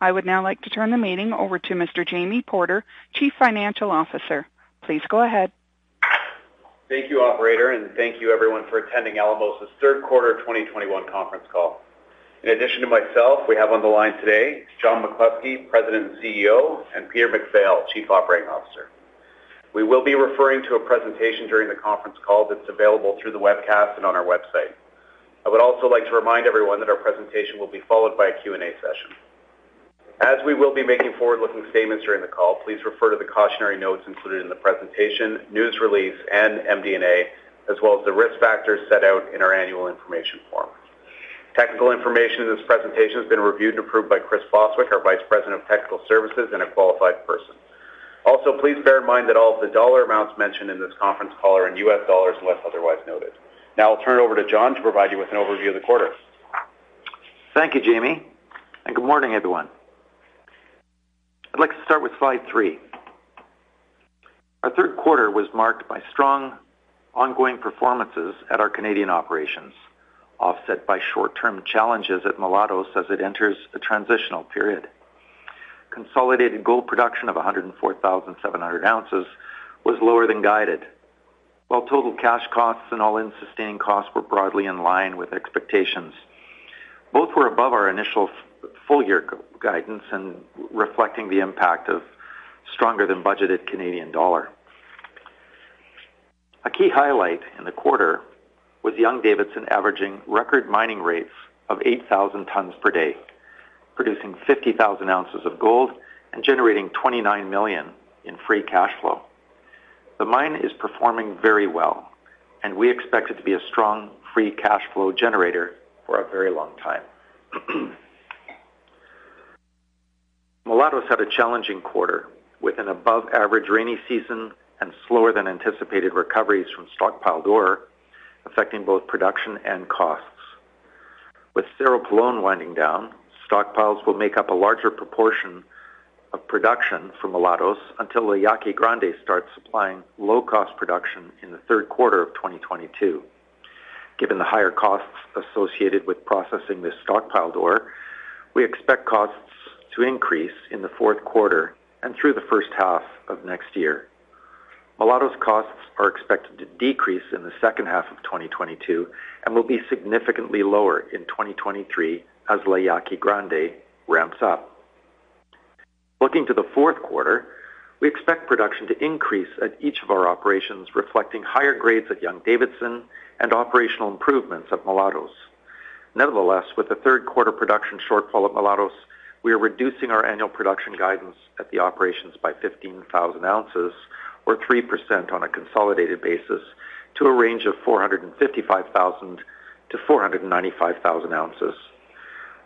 I would now like to turn the meeting over to Mr. Jamie Porter, Chief Financial Officer. Please go ahead. Thank you, operator, and thank you everyone for attending Alamos' third quarter 2021 conference call. In addition to myself, we have on the line today John McCluskey, President and CEO, and Peter MacPhail, Chief Operating Officer. We will be referring to a presentation during the conference call that's available through the webcast and on our website. I would also like to remind everyone that our presentation will be followed by a Q&A session. As we will be making forward-looking statements during the call, please refer to the cautionary notes included in the presentation, news release, and MD&A, as well as the risk factors set out in our annual information form. Technical information in this presentation has been reviewed and approved by Chris Bostwick, our Vice President of Technical Services, and a qualified person. Also, please bear in mind that all of the dollar amounts mentioned in this conference call are in U.S. dollars unless otherwise noted. Now I'll turn it over to John to provide you with an overview of the quarter. Thank you, Jamie, and good morning, everyone. I'd like to start with slide three. Our third quarter was marked by strong ongoing performances at our Canadian operations, offset by short-term challenges at Mulatos as it enters a transitional period. Consolidated gold production of 104,700 ounces was lower than guided, while total cash costs and all-in sustaining costs were broadly in line with expectations. Both were above our initial full-year guidance and reflecting the impact of stronger than budgeted Canadian dollar. A key highlight in the quarter was Young-Davidson averaging record mining rates of 8,000 tons per day, producing 50,000 ounces of gold and generating $29 million in free cash flow. The mine is performing very well, and we expect it to be a strong free cash flow generator for a very long time. Mulatos had a challenging quarter with an above-average rainy season and slower than anticipated recoveries from stockpiled ore, affecting both production and costs. With Cerro Pelon winding down, stockpiles will make up a larger proportion of production from Mulatos until La Yaqui Grande starts supplying low-cost production in the third quarter of 2022. Given the higher costs associated with processing this stockpiled ore, we expect costs to increase in the fourth quarter and through the first half of next year. Mulatos costs are expected to decrease in the second half of 2022 and will be significantly lower in 2023 as La Yaqui Grande ramps up. Looking to the fourth quarter, we expect production to increase at each of our operations, reflecting higher grades at Young-Davidson and operational improvements at Mulatos. Nevertheless, with the third quarter production shortfall at Mulatos, we are reducing our annual production guidance at the operations by 15,000 ounces or 3% on a consolidated basis to a range of 455,000 to 495,000 ounces.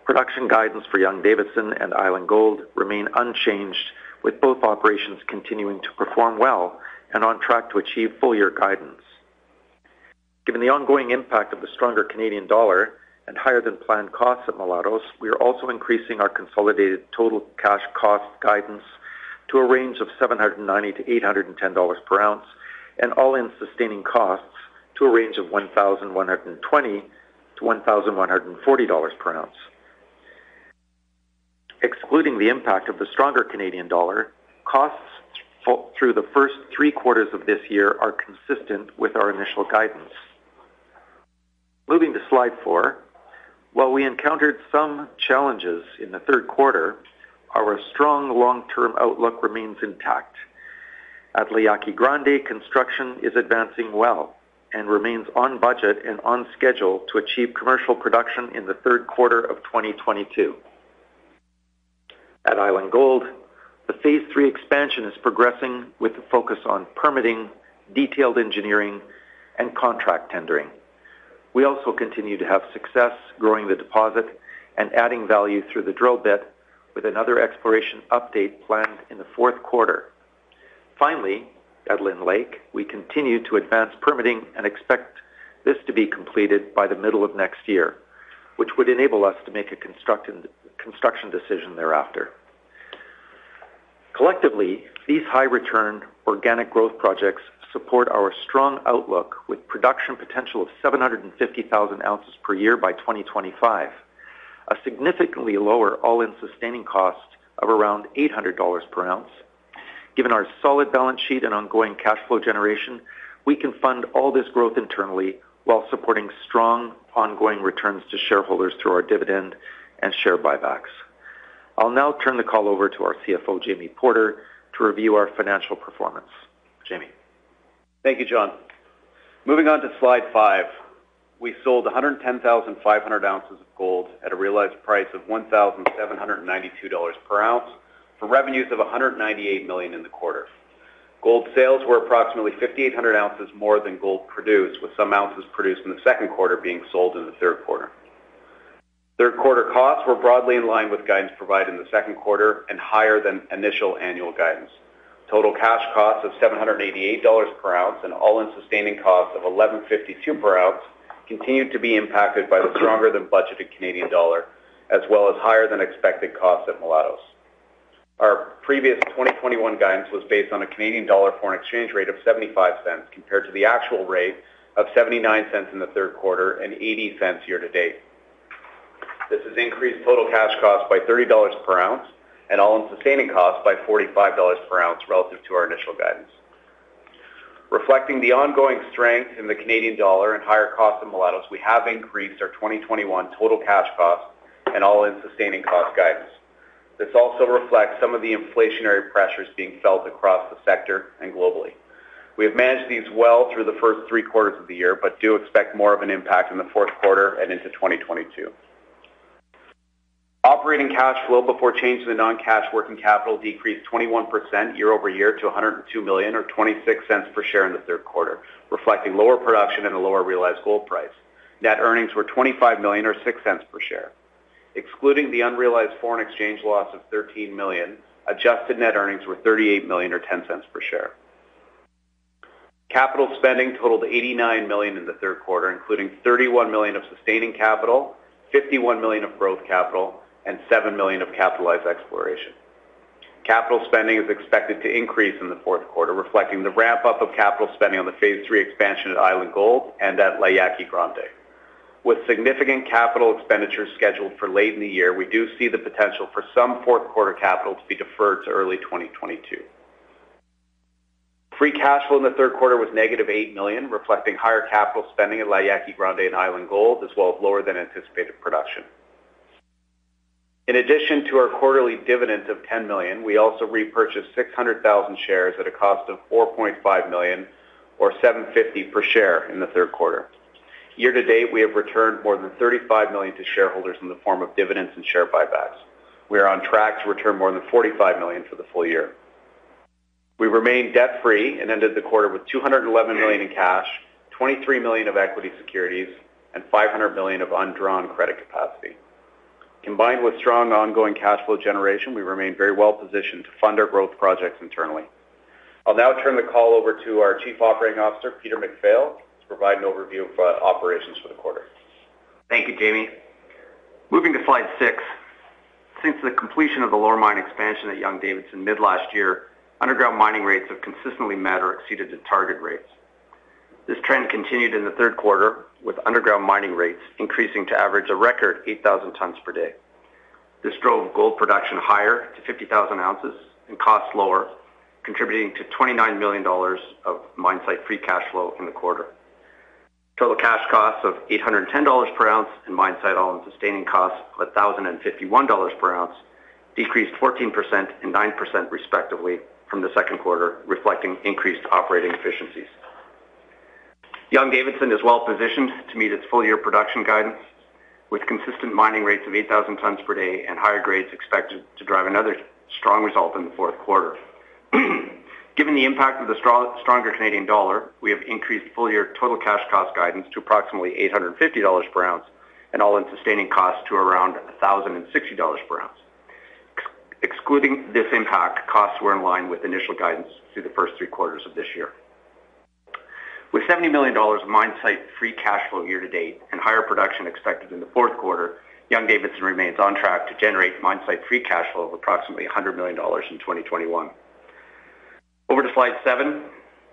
Production guidance for Young-Davidson and Island Gold remain unchanged, with both operations continuing to perform well and on track to achieve full-year guidance. Given the ongoing impact of the stronger Canadian dollar and higher than planned costs at Mulatos, we are also increasing our consolidated total cash cost guidance to a range of $790 to $810 per ounce and all-in sustaining costs to a range of 1,120 to $1,140 per ounce. Excluding the impact of the stronger Canadian dollar, costs through the first three quarters of this year are consistent with our initial guidance. Moving to slide four. While we encountered some challenges in the third quarter, our strong long-term outlook remains intact. At La Yaqui Grande, construction is advancing well and remains on budget and on schedule to achieve commercial production in the third quarter of 2022. At Island Gold, the phase III expansion is progressing with a focus on permitting, detailed engineering, and contract tendering. We also continue to have success growing the deposit and adding value through the drill bit with another exploration update planned in the fourth quarter. Finally, at Lynn Lake, we continue to advance permitting and expect this to be completed by the middle of next year, which would enable us to make a construction decision thereafter. Collectively, these high-return organic growth projects support our strong outlook with production potential of 750,000 ounces per year by 2025, a significantly lower all-in sustaining cost of around $800 per ounce. Given our solid balance sheet and ongoing cash flow generation, we can fund all this growth internally while supporting strong ongoing returns to shareholders through our dividend and share buybacks. I'll now turn the call over to our CFO, Jamie Porter, to review our financial performance. Jamie. Thank you, John. Moving on to slide five. We sold 110,500 ounces of gold at a realized price of $1,792 per ounce for revenues of 198 million in the quarter. Gold sales were approximately 5,800 ounces more than gold produced, with some ounces produced in the second quarter being sold in the third quarter. Third quarter costs were broadly in line with guidance provided in the second quarter and higher than initial annual guidance. Total cash costs of $788 per ounce and all-in sustaining costs of $1,152 per ounce continued to be impacted by the stronger than budgeted Canadian dollar, as well as higher than expected costs at Mulatos. Our previous 2021 guidance was based on a Canadian dollar foreign exchange rate of 0.75 compared to the actual rate of 0.79 in the third quarter and 0.80 year to date. This has increased total cash costs by $30 per ounce and all-in sustaining costs by $45 per ounce relative to our initial guidance. Reflecting the ongoing strength in the Canadian dollar and higher costs in Mulatos, we have increased our 2021 total cash costs and all-in sustaining cost guidance. This also reflects some of the inflationary pressures being felt across the sector and globally. We have managed these well through the first three quarters of the year, but do expect more of an impact in the fourth quarter and into 2022. Operating cash flow before changes in non-cash working capital decreased 21% year-over-year to 102 million or $0.26 per share in the third quarter, reflecting lower production and a lower realized gold price. Net earnings were 25 million or $0.06 per share. Excluding the unrealized foreign exchange loss of 13 million, adjusted net earnings were 38 million or $0.10 per share. Capital spending totaled 89 million in the third quarter, including 31 million of sustaining capital, 51 million of growth capital, and 7 million of capitalized exploration. Capital spending is expected to increase in the fourth quarter, reflecting the ramp-up of capital spending on the phase III expansion at Island Gold and at La Yaqui Grande. With significant capital expenditures scheduled for late in the year, we do see the potential for some fourth quarter capital to be deferred to early 2022. Free cash flow in the third quarter was -$8 million, reflecting higher capital spending at La Yaqui Grande and Island Gold, as well as lower than anticipated production. In addition to our quarterly dividend of 10 million, we also repurchased 600,000 shares at a cost of 4.5 million or $7.50 per share in the third quarter. Year to date, we have returned more than 35 million to shareholders in the form of dividends and share buybacks. We are on track to return more than 45 million for the full year. We remain debt-free and ended the quarter with 211 million in cash, 23 million of equity securities, and 500 million of undrawn credit capacity. Combined with strong ongoing cash flow generation, we remain very well positioned to fund our growth projects internally. I'll now turn the call over to our Chief Operating Officer, Peter MacPhail, to provide an overview of uh, operations for the quarter. Thank you, Jamie. Moving to slide six. Since the completion of the lower mine expansion at Young-Davidson mid last year, underground mining rates have consistently met or exceeded the target rates. This trend continued in the third quarter, with underground mining rates increasing to average a record 8,000 tons per day. This drove gold production higher to 50,000 ounces and costs lower, contributing to $29 million of mine site free cash flow in the quarter. Total cash costs of $810 per ounce and mine site all-in sustaining costs of $1,051 per ounce decreased 14% and 9% respectively from the second quarter, reflecting increased operating efficiencies. Young-Davidson is well positioned to meet its full-year production guidance, with consistent mining rates of 8,000 tons per day and higher grades expected to drive another strong result in the fourth quarter. Given the impact of the stronger Canadian dollar, we have increased full-year total cash cost guidance to approximately $850 per ounce and all-in sustaining costs to around $1,060 per ounce. Excluding this impact, costs were in line with initial guidance through the first three quarters of this year. With $70 million of mine site free cash flow year to date and higher production expected in the fourth quarter, Young-Davidson remains on track to generate mine site free cash flow of approximately $100 million in 2021. Over to slide seven.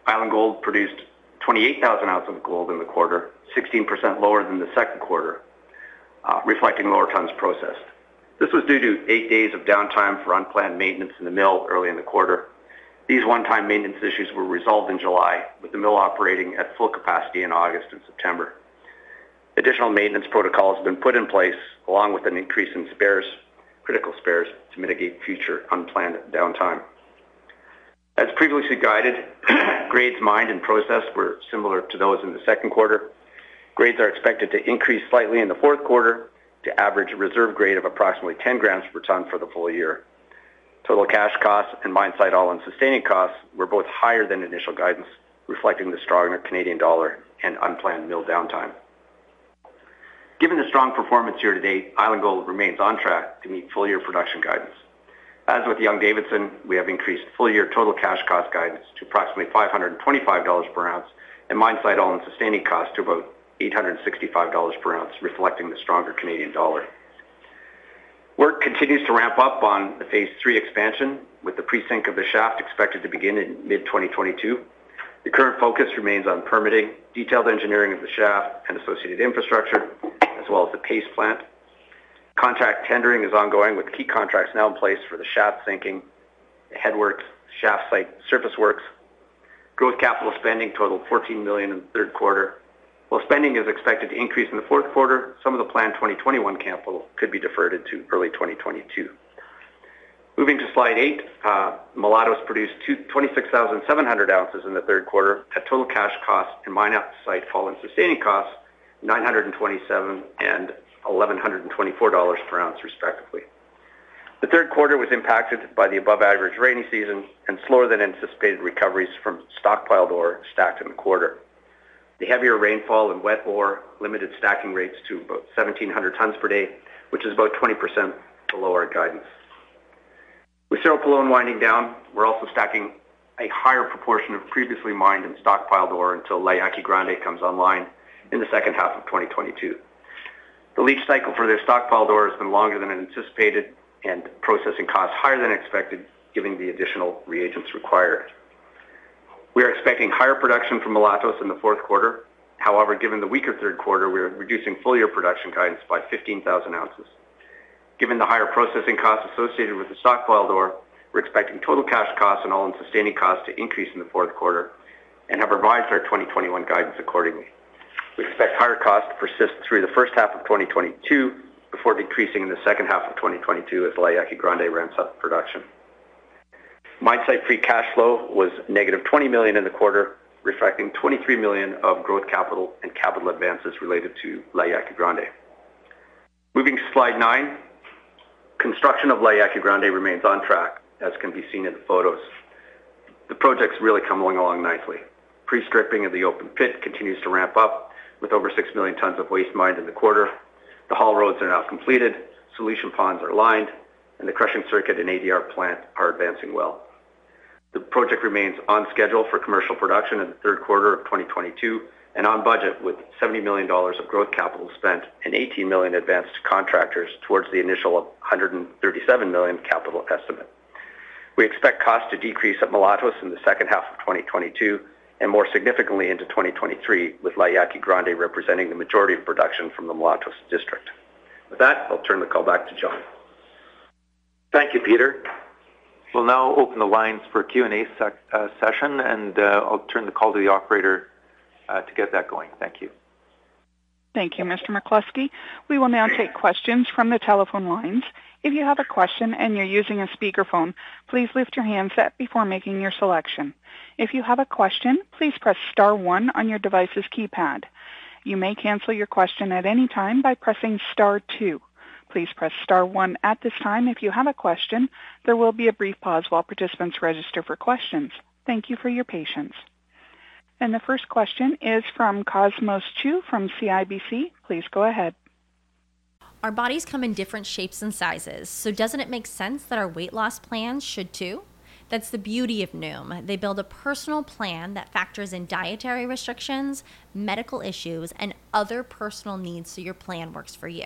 Island Gold produced 28,000 ounces of gold in the quarter, 16% lower than the second quarter, uh, reflecting lower tons processed. This was due to eight days of downtime for unplanned maintenance in the mill early in the quarter. These one-time maintenance issues were resolved in July, with the mill operating at full capacity in August and September. Additional maintenance protocols have been put in place, along with an increase in spares, critical spares, to mitigate future unplanned downtime. As previously guided, grades mined and processed were similar to those in the second quarter. Grades are expected to increase slightly in the fourth quarter to average a reserve grade of approximately 10 grams per ton for the full year. Total cash costs and mine site all-in sustaining costs were both higher than initial guidance, reflecting the stronger Canadian dollar and unplanned mill downtime. Given the strong performance year to date, Island Gold remains on track to meet full-year production guidance. As with Young-Davidson, we have increased full-year total cash cost guidance to approximately $525 per ounce and mine site all-in sustaining costs to about $865 per ounce, reflecting the stronger Canadian dollar. Work continues to ramp up on the Phase 3 expansion, with the pre-sink of the shaft expected to begin in mid-2022. The current focus remains on permitting, detailed engineering of the shaft and associated infrastructure, as well as the paste plant. Contract tendering is ongoing, with key contracts now in place for the shaft sinking, the headworks, shaft site surface works. Growth capital spending totaled 14 million in the third quarter, while spending is expected to increase in the fourth quarter, some of the planned 2021 capital could be deferred into early 2022. Moving to slide eight, uh, Mulatos produced 26,700 ounces in the third quarter at total cash costs and mine site all-in sustaining costs 927 and $1,124 per ounce, respectively. The third quarter was impacted by the above-average rainy season and slower than anticipated recoveries from stockpiled ore stacked in the quarter. The heavier rainfall and wet ore limited stacking rates to about 1,700 tons per day, which is about 20% below our guidance. With Cerro Pelon winding down, we're also stacking a higher proportion of previously mined and stockpiled ore until La Yaqui Grande comes online in the second half of 2022. The leach cycle for their stockpiled ore has been longer than anticipated and processing costs higher than expected, given the additional reagents required. We are expecting higher production from Mulatos in the fourth quarter. However, given the weaker third quarter, we are reducing full-year production guidance by 15,000 ounces. Given the higher processing costs associated with the stockpiled ore, we're expecting total cash costs and all-in sustaining costs to increase in the fourth quarter and have revised our 2021 guidance accordingly. We expect higher costs to persist through the first half of 2022 before decreasing in the second half of 2022 as La Yaqui Grande ramps up production. Mine site free cash flow was 20 million in the quarter, reflecting 23 million of growth capital and capital advances related to La Yaqui Grande. Moving to slide nine. Construction of La Yaqui Grande remains on track, as can be seen in the photos. The project's really coming along nicely. Pre-stripping of the open pit continues to ramp up, with over 6 million tons of waste mined in the quarter. The haul roads are now completed, solution ponds are lined, and the crushing circuit and ADR plant are advancing well. The project remains on schedule for commercial production in the third quarter of 2022 and on budget with $70 million of growth capital spent and 18 million advanced to contractors towards the initial 137 million capital estimate. We expect costs to decrease at Mulatos in the second half of 2022 and more significantly into 2023, with La Yaqui Grande representing the majority of production from the Mulatos district. With that, I'll turn the call back to John. Thank you, Peter. We'll now open the lines for a Q&A uh, session, and uh, I'll turn the call to the operator uh, to get that going. Thank you. Thank you, Mr. McCluskey. We will now take questions from the telephone lines. If you have a question and you're using a speakerphone, please lift your handset before making your selection. If you have a question, please press star one on your device's keypad. You may cancel your question at any time by pressing star two. Please press star one at this time if you have a question. There will be a brief pause while participants register for questions. Thank you for your patience. And the first question is from Cosmos Chiu from CIBC. Please go ahead. Our bodies come in different shapes and sizes, so doesn't it make sense that our weight loss plans should too? That's the beauty of Noom. They build a personal plan that factors in dietary restrictions, medical issues, and other personal needs so your plan works for you.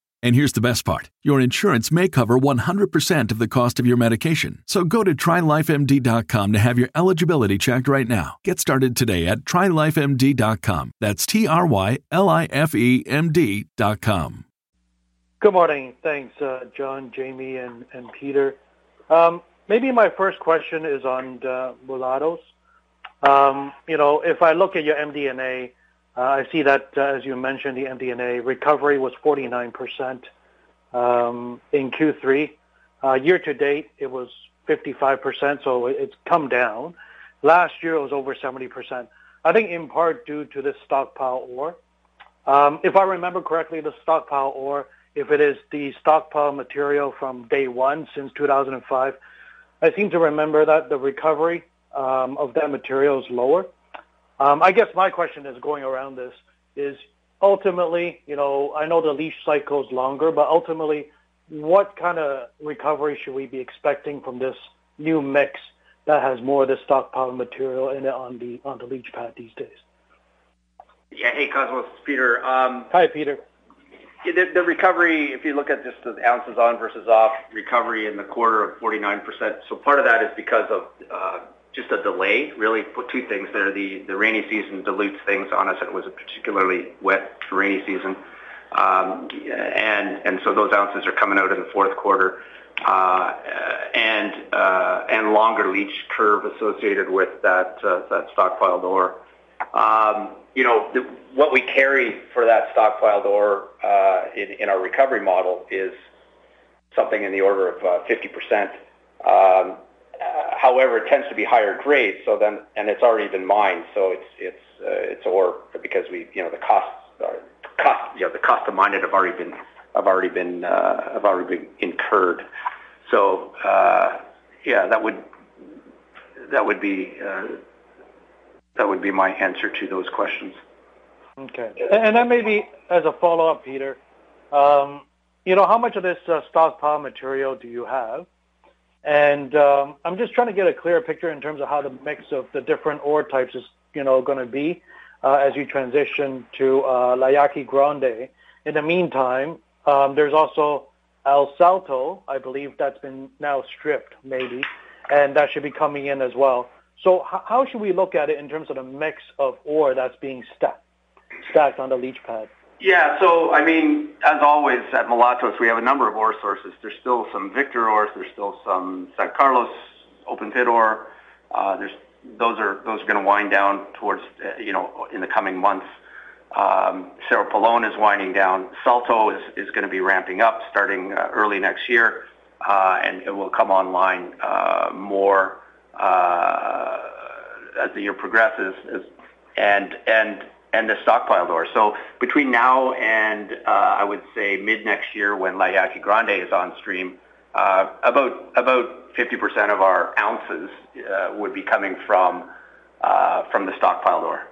And here's the best part your insurance may cover 100% of the cost of your medication. So go to trylifemd.com to have your eligibility checked right now. Get started today at trylifemd.com. That's T R Y L I F E M D.com. Good morning. Thanks, uh, John, Jamie, and, and Peter. Um, maybe my first question is on uh, Mulatos. Um, you know, if I look at your MD&A, uh, I see that, uh, as you mentioned, the MD&A recovery was 49% um, in Q3. Uh, year to date, it was 55%, so it's come down. Last year, it was over 70%. I think in part due to the stockpile ore. Um, if I remember correctly, the stockpile ore, if it is the stockpile material from day one since 2005, I seem to remember that the recovery um, of that material is lower. Um, I guess my question is going around this is ultimately, you know, I know the leach cycle is longer, but ultimately, what kind of recovery should we be expecting from this new mix that has more of the stockpile material in it on the on the leach pad these days? Yeah. Hey, Cosmos, Peter. Um, Hi, Peter. The, the recovery, if you look at just the ounces on versus off recovery in the quarter of 49%. So part of that is because of uh, just a delay. Really, put two things there. The the rainy season dilutes things on us. It was a particularly wet rainy season, um, and and so those ounces are coming out in the fourth quarter, uh, and uh, and longer leach curve associated with that uh, that stockpiled ore. Um, you know, the, what we carry for that stockpiled ore uh, in, in our recovery model is something in the order of uh, 50%. Um, uh, however, it tends to be higher grade, so then and it's already been mined, so it's it's uh, it's ore because we you know the costs are, cost you know the cost to mine it have already been have already been uh, have already been incurred. So uh, yeah, that would that would be uh, that would be my answer to those questions. Okay, and then maybe as a follow up, Peter, um, you know how much of this uh, stockpile material do you have? And um, I'm just trying to get a clearer picture in terms of how the mix of the different ore types is, you know, going to be uh, as you transition to uh, La Yaqui Grande. In the meantime, um, there's also El Salto, I believe that's been now stripped, maybe, and that should be coming in as well. So h- how should we look at it in terms of the mix of ore that's being stacked, stacked on the leach pad? Yeah, so I mean, as always at Mulatos, we have a number of ore sources. There's still some Victor ores. There's still some San Carlos open pit ore. Uh, there's those are those are going to wind down towards uh, you know in the coming months. Um, Cerro Pelon is winding down. Salto is, is going to be ramping up starting uh, early next year, uh, and it will come online uh, more uh, as the year progresses. And and and the stockpile ore. So between now and uh, I would say mid next year when La Yaqui Grande is on stream, uh, about about 50% of our ounces uh, would be coming from uh, from the stockpile ore.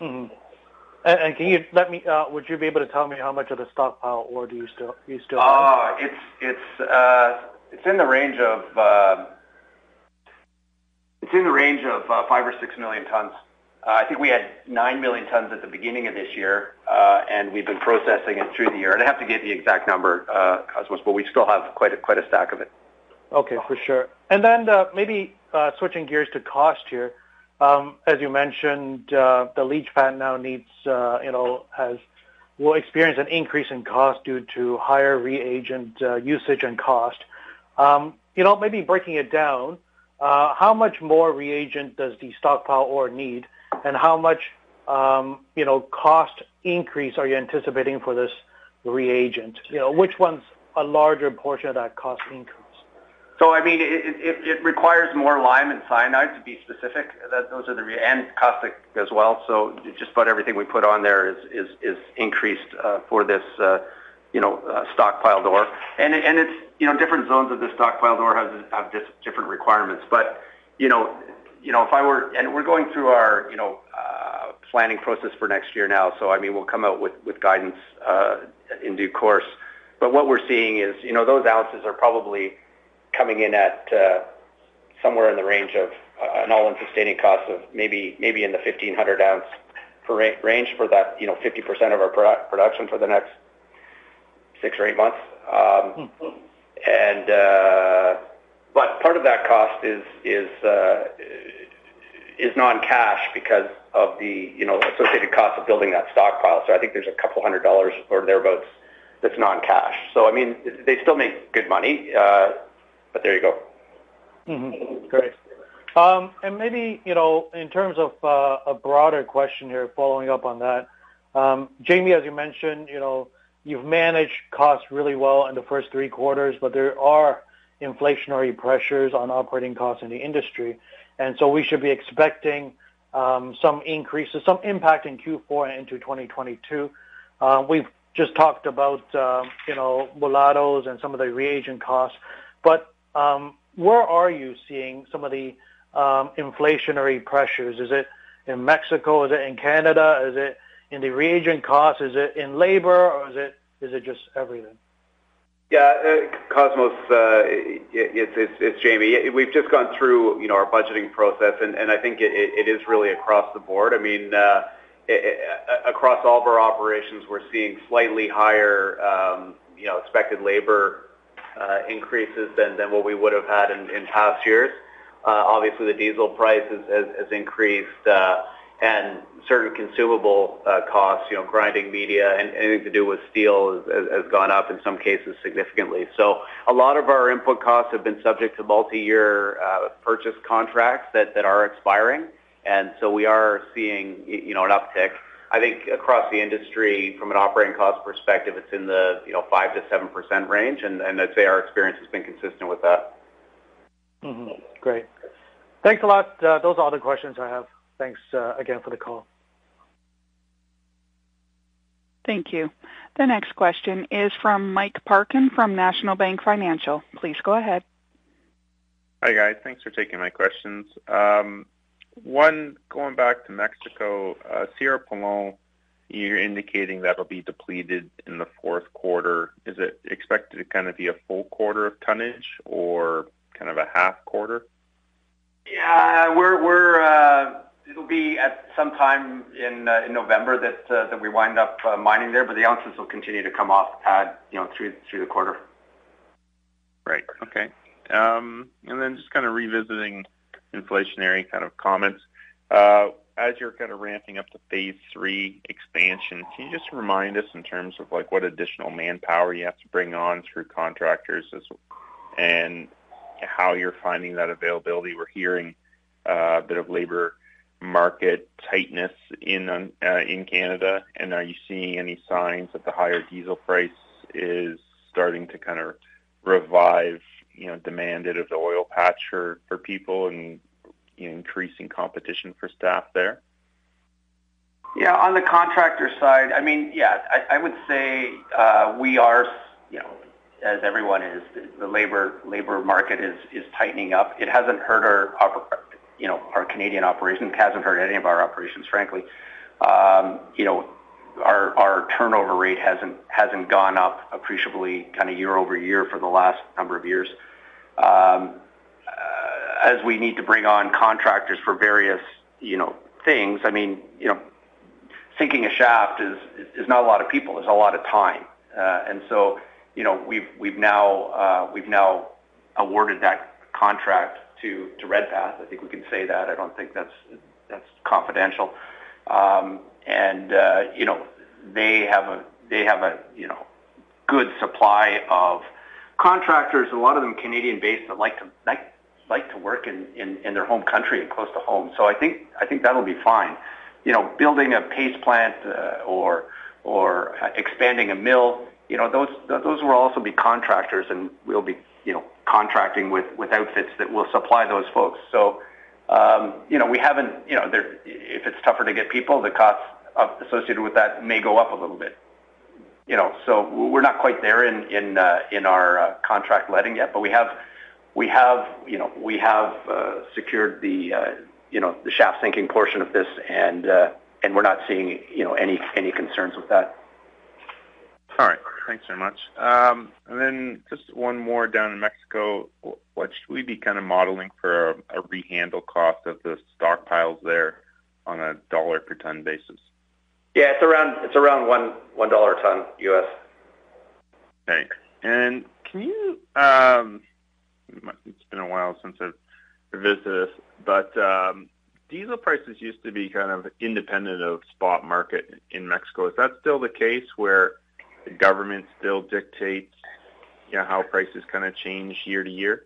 Mm-hmm. And, and, can you let me? Uh, would you be able to tell me how much of the stockpile ore do you still you still have? Uh, it's it's uh, it's in the range of uh, it's in the range of uh, five or six million tons. I think we had 9 million tons at the beginning of this year, uh, and we've been processing it through the year. I'd have to get the exact number, uh, Cosmos, but we still have quite a, quite a stack of it. Okay, for sure. And then uh, maybe switching gears to cost here. Um, as you mentioned, the leach pad now needs, you know, has will experience an increase in cost due to higher reagent usage and cost. Um, you know, maybe breaking it down, how much more reagent does the stockpile ore need? And how much, um, you know, cost increase are you anticipating for this reagent? You know, which one's a larger portion of that cost increase? So, I mean, it, it, it requires more lime and cyanide to be specific. That, those are the and caustic as well. So, just about everything we put on there is is, is increased uh, for this, uh, you know, uh, stockpiled ore. And and it's you know different zones of the stockpiled ore have have different requirements. But you know, you know, if I were, and we're going through our, you know, uh, planning process for next year now. So, I mean, we'll come out with, with guidance uh, in due course. But what we're seeing is, you know, those ounces are probably coming in at uh, somewhere in the range of uh, an all-in sustaining cost of maybe maybe in the 1,500 ounce per ra- range for that, you know, 50% of our pro- production for the next six or eight months. Um, mm-hmm. And uh, but part of that cost is is uh, is non-cash because of the you know associated cost of building that stockpile. So I think there's a couple hundred dollars or thereabouts that's non-cash. So I mean, they still make good money, uh, but there you go. Mm-hmm. Great. Um, and maybe you know, in terms of uh, a broader question here, following up on that, um, Jamie, as you mentioned, you know, you've managed costs really well in the first three quarters, but there are inflationary pressures on operating costs in the industry. And so we should be expecting um, some increases, some impact in Q4 and into 2022. Uh, we've just talked about, um, you know, Mulatos and some of the reagent costs. But um, where are you seeing some of the um, inflationary pressures? Is it in Mexico? Is it in Canada? Is it in the reagent costs? Is it in labor? Or is it is it just everything? Yeah, uh, Cosmos, uh, it's, Jamie. We've just gone through, you know, our budgeting process, and, I think it, is really across the board. I mean, uh, across all of our operations, we're seeing slightly higher, um, you know, expected labor increases than, what we would have had in, past years. Obviously, the diesel price has increased. And certain consumable uh, costs, you know, grinding media and anything to do with steel has, gone up in some cases significantly. So a lot of our input costs have been subject to multi-year uh, purchase contracts that, are expiring, and so we are seeing, you know, an uptick. I think across the industry, from an operating cost perspective, it's in the you know five to seven percent range, and, and I'd say our experience has been consistent with that. Mm-hmm. Great. Thanks a lot. Uh, those are all the questions I have. Thanks uh, again for the call. Thank you. The next question is from Mike Parkin from National Bank Financial. Please go ahead. Hi, guys. Thanks for taking my questions. Um, one, going back to Mexico, uh, Cerro Pelon, you're indicating that'll be depleted in the fourth quarter. Is it expected to kind of be a full quarter of tonnage or kind of a half quarter? Yeah, we're we're uh, it'll be at some time in uh, in November that uh, that we wind up uh, mining there, but the ounces will continue to come off the pad, you know, through through the quarter. Right. Okay. Um, and then just kind of revisiting inflationary kind of comments. As you're kind of ramping up to phase three expansion, can you just remind us in terms of like what additional manpower you have to bring on through contractors as, and how you're finding that availability? We're hearing a bit of labor market tightness in uh, in Canada, and are you seeing any signs that the higher diesel price is starting to kind of revive, you know, demand out of the oil patch for for people and you know, increasing competition for staff there? Yeah, on the contractor side, I mean, yeah, I, I would say uh, we are, you know, as everyone is, the labor labor market is is tightening up. It hasn't hurt our, you know, our Canadian operations. Hasn't hurt any of our operations, frankly. Um, you know, our our turnover rate hasn't hasn't gone up appreciably kind of year over year for the last number of years. Um, uh, as we need to bring on contractors for various, you know, things. I mean, you know, sinking a shaft is is not a lot of people. There's a lot of time, uh, and so you know we've we've now uh, we've now awarded that contract to to Redpath. I think we can say that. I don't think that's that's confidential. Um, and uh, you know they have a they have a you know good supply of contractors. A lot of them Canadian based that like to like like to work in, in, in their home country and close to home. So I think I think that'll be fine you know, building a paste plant uh, or or expanding a mill, you know, those those will also be contractors, and we'll be you know contracting with with outfits that will supply those folks. So, um, you know, we haven't, you know, there, if it's tougher to get people, the costs associated with that may go up a little bit. You know, so we're not quite there in in uh, in our uh, contract letting yet, but we have we have you know we have uh, secured the uh, you know, the shaft sinking portion of this, and uh, and we're not seeing, you know, any any concerns with that. All right. Thanks very much. Um, and then just one more down in Mexico. What should we be kind of modeling for a, a rehandle cost of the stockpiles there on a dollar per ton basis? Yeah, it's around it's around one one dollar a ton US. Okay. And can you? Um, it's been a while since I've visited this but um, diesel prices used to be kind of independent of spot market in Mexico. Is that still the case where the government still dictates you know, how prices kind of change year to year?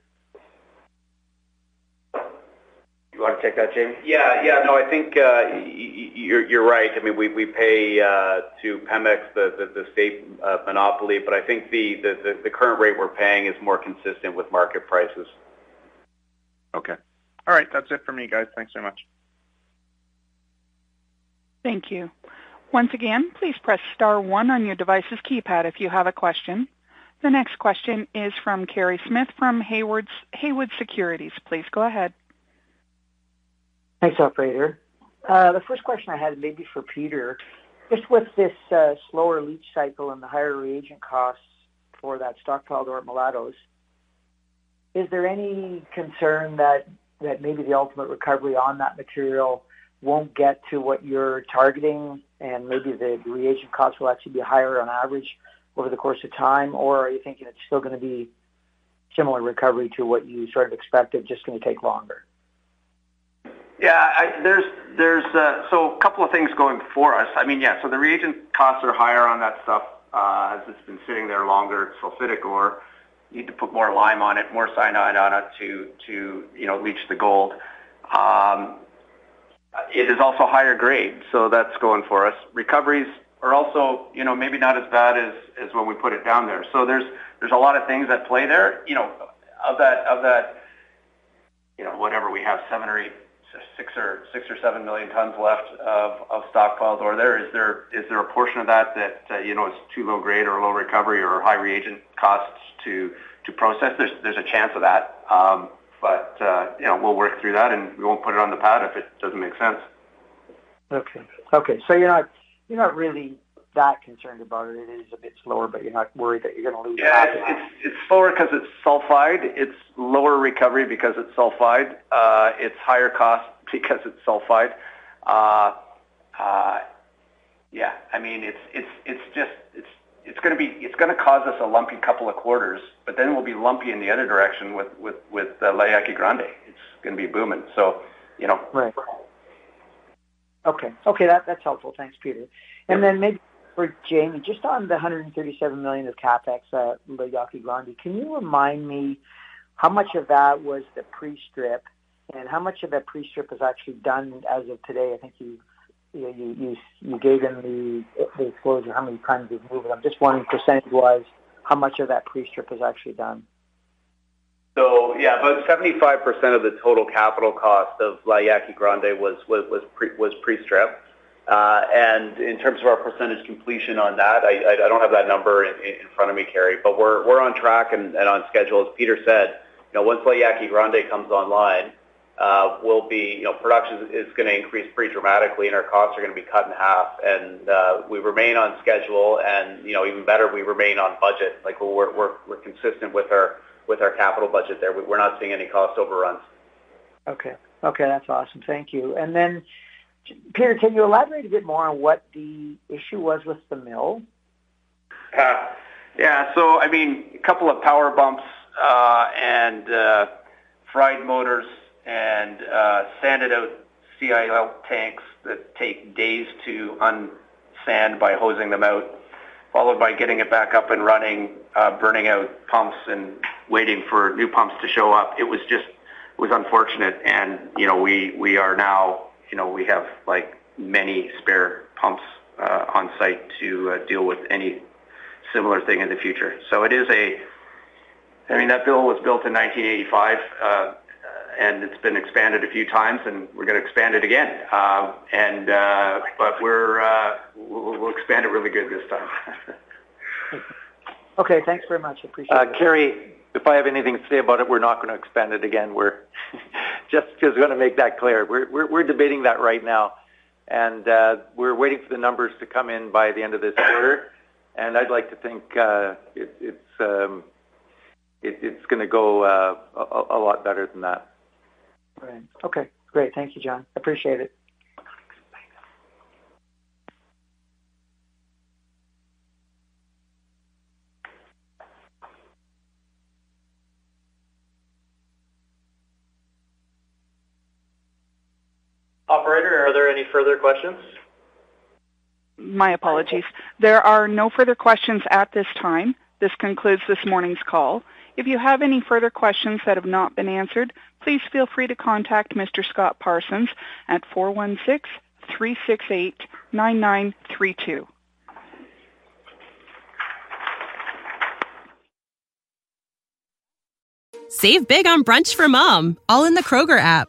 You want to take that, Jamie? Yeah, yeah. No, I think uh, you're, you're right. I mean, we, we pay uh, to Pemex, the, the, the state uh, monopoly, but I think the, the, the current rate we're paying is more consistent with market prices. Okay. All right, that's it for me, guys. Thanks very much. Thank you. Once again, please press star one on your device's keypad if you have a question. The next question is from Kerry Smith from Haywood Securities. Please go ahead. Thanks, operator. Uh, the first question I had maybe for Peter, just with this uh, slower leach cycle and the higher reagent costs for that stockpiled ore at Mulatos, is there any concern that maybe the ultimate recovery on that material won't get to what you're targeting, and maybe the reagent costs will actually be higher on average over the course of time? Or are you thinking it's still going to be similar recovery to what you sort of expected, just going to take longer? Yeah, I, there's there's uh, so a couple of things going for us. I mean, yeah, so the reagent costs are higher on that stuff uh, as it's been sitting there longer. Sulfidic ore, You need to put more lime on it, more cyanide on it to, to you know, leach the gold. Um, it is also higher grade, so that's going for us. Recoveries are also, you know, maybe not as bad as, as when we put it down there. So there's there's a lot of things at play there. You know, of that of that, you know, whatever we have seven or eight six or six or seven million tons left of, of stockpiled ore there. Is there is there a portion of that that uh, you know is too low grade or low recovery or high reagent costs to to process? There's there's a chance of that, um, but uh, you know we'll work through that and we won't put it on the pad if it doesn't make sense. Okay. Okay. So you're not you're not really that concerned about it. It is a bit slower, but you're not worried that you're going to lose. Yeah, it's, it's, it's slower because it's sulfide. It's lower recovery because it's sulfide. Uh, it's higher cost because it's sulfide. Uh, uh, yeah, I mean it's it's it's just it's it's going to be it's going to cause us a lumpy couple of quarters, but then we'll be lumpy in the other direction with with with uh, La Yaqui Grande. It's going to be booming. So, you know. Right. Okay. Okay, that that's helpful. Thanks, Peter. And then maybe for Jamie, just on the 137 million of capex at La Yaqui Grande, can you remind me how much of that was the pre-strip, and how much of that pre-strip is actually done as of today? I think you you you you gave in the the disclosure how many times you've moved. I'm just wondering percentage-wise how much of that pre-strip is actually done. So yeah, about 75% of the total capital cost of La Yaqui Grande was was was pre was pre-strip. Uh, and in terms of our percentage completion on that, I I don't have that number in front of me, Kerry, but we're we're on track and on schedule. As Peter said, you know, once La Yaqui Grande comes online, Uh, we'll be, you know, production is gonna increase pretty dramatically, and our costs are gonna be cut in half. And uh, we remain on schedule, and, you know, even better, we remain on budget. Like, we're we're consistent with our with our capital budget there. We're not seeing any cost overruns. Okay. Okay, that's awesome. Thank you. And then, Peter, can you elaborate a bit more on what the issue was with the mill? Uh, yeah. So I mean, a couple of power bumps, and fried motors and uh, sanded out CIL tanks that take days to unsand by hosing them out, followed by getting it back up and running, uh, burning out pumps and waiting for new pumps to show up. It was just, it was unfortunate. And, you know, we we are now, you know, we have, like, many spare pumps uh, on site to deal with any similar thing in the future. So it is a... I mean, that mill was built in 1985, and it's been expanded a few times, and we're gonna expand it again. Uh, and, uh, but we're uh, we'll expand it really good this time. Okay, thanks very much. I appreciate it. Kerry, if I have anything to say about it, we're not gonna expand it again. We're just gonna make that clear. We're we're, we're debating that right now, and we're waiting for the numbers to come in by the end of this quarter. And I'd like to think um, it's gonna go a lot better than that. Right. Okay, great. Thank you, John. Appreciate it. Operator, are there any further questions? My apologies. There are no further questions at this time. This concludes this morning's call. If you have any further questions that have not been answered, please feel free to contact Mr. Scott Parsons at 416-368-9932. Save big on brunch for mom, all in the Kroger app.